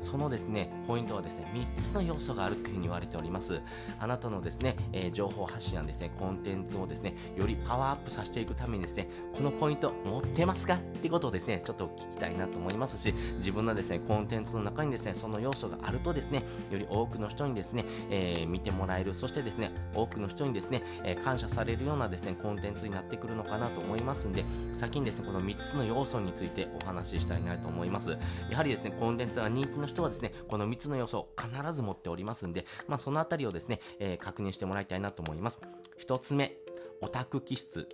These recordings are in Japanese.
そのですね、ポイントはですね、3つの要素があるというふうに言われております。あなたのですね、えー、情報発信やですね、コンテンツをですね、よりパワーアップさせていくためにですね、このポイント持ってますかってことをですね、ちょっと聞きたいなと思いますし、自分のですね、コンテンツの中にですね、その要素があるとですね、より多くの人にですね、えー、見てもらえる、そしてですね、多くの人にですね、えー、感謝されるようなですね、コンテンツになってくるのかなと思いますんで、先にですね、この3つの要素についてお話ししたいなと思います。やはりですね、コンテンツが人気の人はですね、この3つの要素を必ず持っておりますんで、まあ、そのあたりをですね、えー、確認してもらいたいなと思います。1つ目、オタク気質。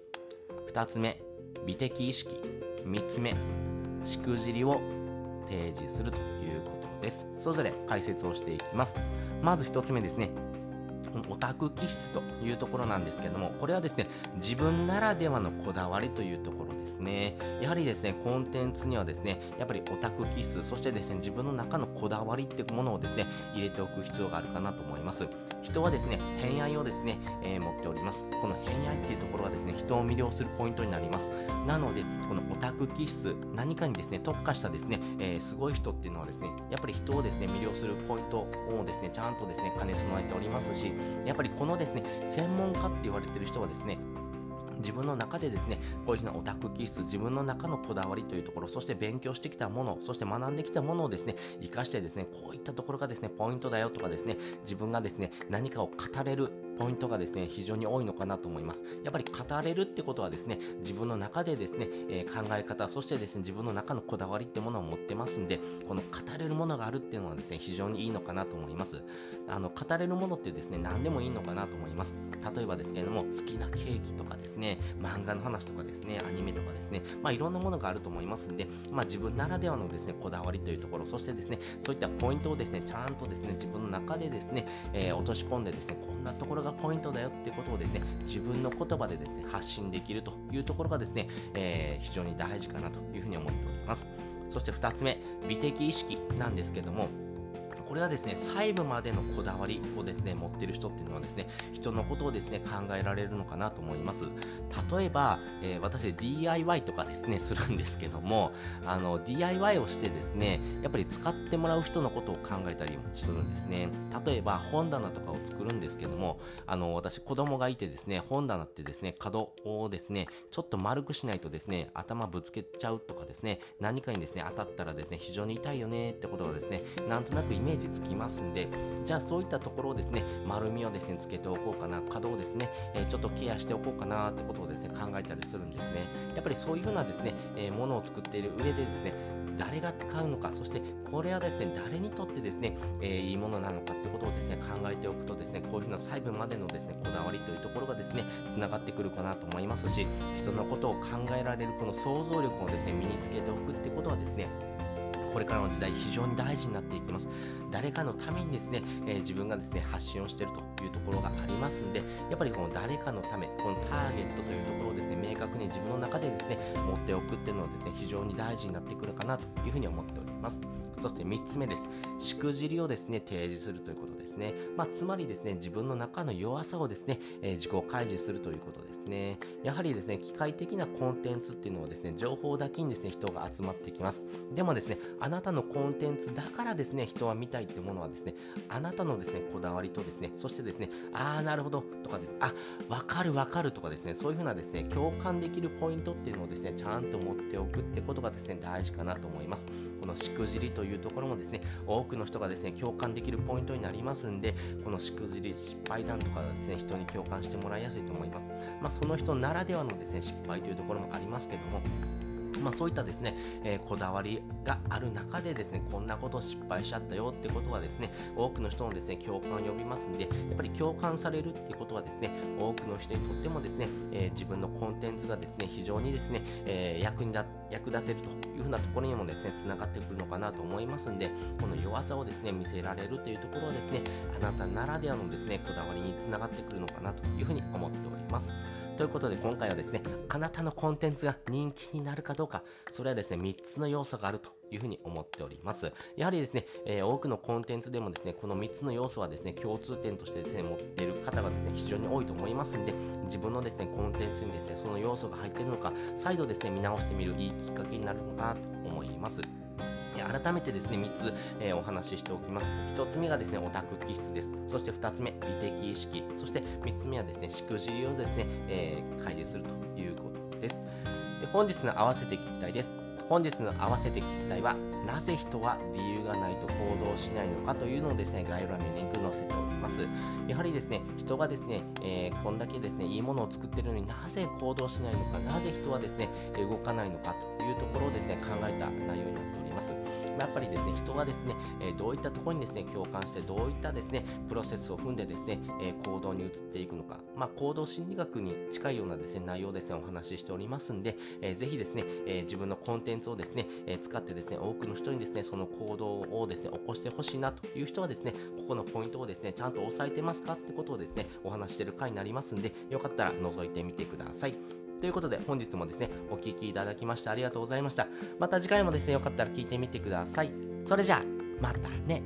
2つ目、美的意識。3つ目、しくじりを提示するということです。それぞれ解説をしていきます。まず1つ目ですね。オタク気質というところなんですけども、これはですね、自分ならではのこだわりというところですね。やはりですね、コンテンツにはですね、やっぱりオタク気質、そしてですね、自分の中のこだわりっていうものをですね、入れておく必要があるかなと思います。人はですね、偏愛をですね、えー、持っております。この偏愛っていうところがですね、人を魅了するポイントになります。なので、このオタク気質、何かにですね、特化したですね、えー、すごい人っていうのはですね、やっぱり人をですね、魅了するポイントをですね、ちゃんとですね、兼ね備えておりますし、やっぱりこのですね、専門家って言われてる人はですね、自分の中でですね、こういうふうなオタク気質、自分の中のこだわりというところ、そして勉強してきたもの、そして学んできたものをですね、活かしてですね、こういったところがですね、ポイントだよとかですね、自分がですね、何かを語れるポイントがですね、非常に多いのかなと思います。やっぱり語れるってことはですね、自分の中でですね、えー、考え方、そしてですね、自分の中のこだわりってものを持ってますんで、この語れるものがあるっていうのはですね、非常にいいのかなと思います。あの、語れるものってですね、何でもいいのかなと思います。例えばですけれども、好きなケーキとかですね、漫画の話とかですね、アニメとかですね、まあいろんなものがあると思いますんで、まあ自分ならではのですね、こだわりというところ、そしてですね、そういったポイントをですね、ちゃんとですね、自分の中でですね、えー、落とし込んでですね、こんなところがポイントだよってことをですね、自分の言葉でですね、発信できるというところがですね、えー、非常に大事かなというふうに思っております。そして2つ目、美的意識なんですけども、これはですね、細部までのこだわりをですね、持ってる人っていうのはですね、人のことをですね、考えられるのかなと思います。例えば、えー、私 DIY とかですね、するんですけども、あの、DIY をしてですね、やっぱり使ってもらう人のことを考えたりもするんですね。例えば、本棚とかを作るんですけども、あの、私子供がいてですね、本棚ってですね、角をですね、ちょっと丸くしないとですね、頭ぶつけちゃうとかですね、何かにですね、当たったらですね、非常に痛いよねってことがですね、なんとなくイメージつきますんで、じゃあそういったところをですね、丸みをですね、つけておこうかな、角をですね、え、ちょっとケアしておこうかなってことをですね、考えたりするんですね。やっぱりそういうふうなですね、えー、ものを作っている上でですね、誰が使うのか、そしてこれはですね、誰にとってですね、えー、いいものなのかってことをですね、考えておくとですね、こういうふうな細部までのですね、こだわりというところがですね、つながってくるかなと思いますし、人のことを考えられるこの想像力をですね、身につけておくってことはですね、これからの時代非常に大事になっていきます。誰かのためにですね、えー、自分がですね、発信をしているというところがありますんで、やっぱりこの誰かのため、このターゲットというところをですね、明確に自分の中でですね、持っておくっていうのはですね、非常に大事になってくるかなというふうに思っております。そして3つ目です。しくじりをですね、提示するということですね。まあ、つまりですね、自分の中の弱さをですね、えー、自己開示するということですね。やはりですね、機械的なコンテンツっていうのはですね、情報だけにですね、人が集まってきます。でもですね、あなたのコンテンツだからですね、人は見たいってものはですね、あなたのですね、こだわりとですね、そしてですね、あーなるほどとかです、あ、わかるわかるとかですね、そういうふうなですね、共感できるポイントっていうのをですね、ちゃんと持っておくってことがですね、大事かなと思います。このしくじりというところもですね、多くの人がですね、共感できるポイントになりますんで、このしくじり、失敗談とかですね、人に共感してもらいやすいと思います。まあ、その人ならではのですね、失敗というところもありますけども、まあ、そういったですね、えー、こだわりがある中でですね、こんなこと失敗しちゃったよってことはですね、多くの人のですね、共感を呼びますんで、やっぱり共感されるっていうことはですね、多くの人にとってもですね、えー、自分のコンテンツがですね、非常にですね、えー、役に役立てるというふうなところにもですね、つながってくるのかなと思いますんで、この弱さをですね、見せられるというところはですね、あなたならではのですね、こだわりにつながってくるのかなというふうに思っております。ということで今回はですね、あなたのコンテンツが人気になるかどうか、それはですね、3つの要素があるというふうに思っております。やはりですね、えー、多くのコンテンツでもですね、この3つの要素はですね、共通点としてですね、持っている方がですね、非常に多いと思いますんで、自分のですね、コンテンツにですね、その要素が入っているのか、再度ですね、見直してみるいいきっかけになるのかなと思います。改めてですね、3つ、えー、お話ししておきます。1つ目がですね、オタク気質です。そして2つ目、美的意識。そして3つ目はですね、しくじりをですね、えー、開示するということです。で本日の合わせて聞きたいです。本日の合わせて聞きたいは、なぜ人は理由がないと行動しないのかというのをですね、概要欄にリンク載せております。やはりですね、人がですね、えー、こんだけですね、いいものを作ってるのになぜ行動しないのか、なぜ人はですね、動かないのかというところをですね、考えた内容になっております。ます。やっぱりですね、人がですね、えどういったところにですね、共感して、どういったですね、プロセスを踏んでですね、え行動に移っていくのか、まあ、行動心理学に近いようなですね、内容ですね、お話ししておりますんで、えー、ぜひですね、え自分のコンテンツをですね、え使ってですね、多くの人にですね、その行動をですね、起こしてほしいなという人はですね、ここのポイントをですね、ちゃんと押さえてますかってことをですね、お話してる回になりますんで、よかったら覗いてみてください。ということで本日もですね、お聴きいただきましてありがとうございました。また次回もですね、よかったら聞いてみてください。それじゃあ、またね。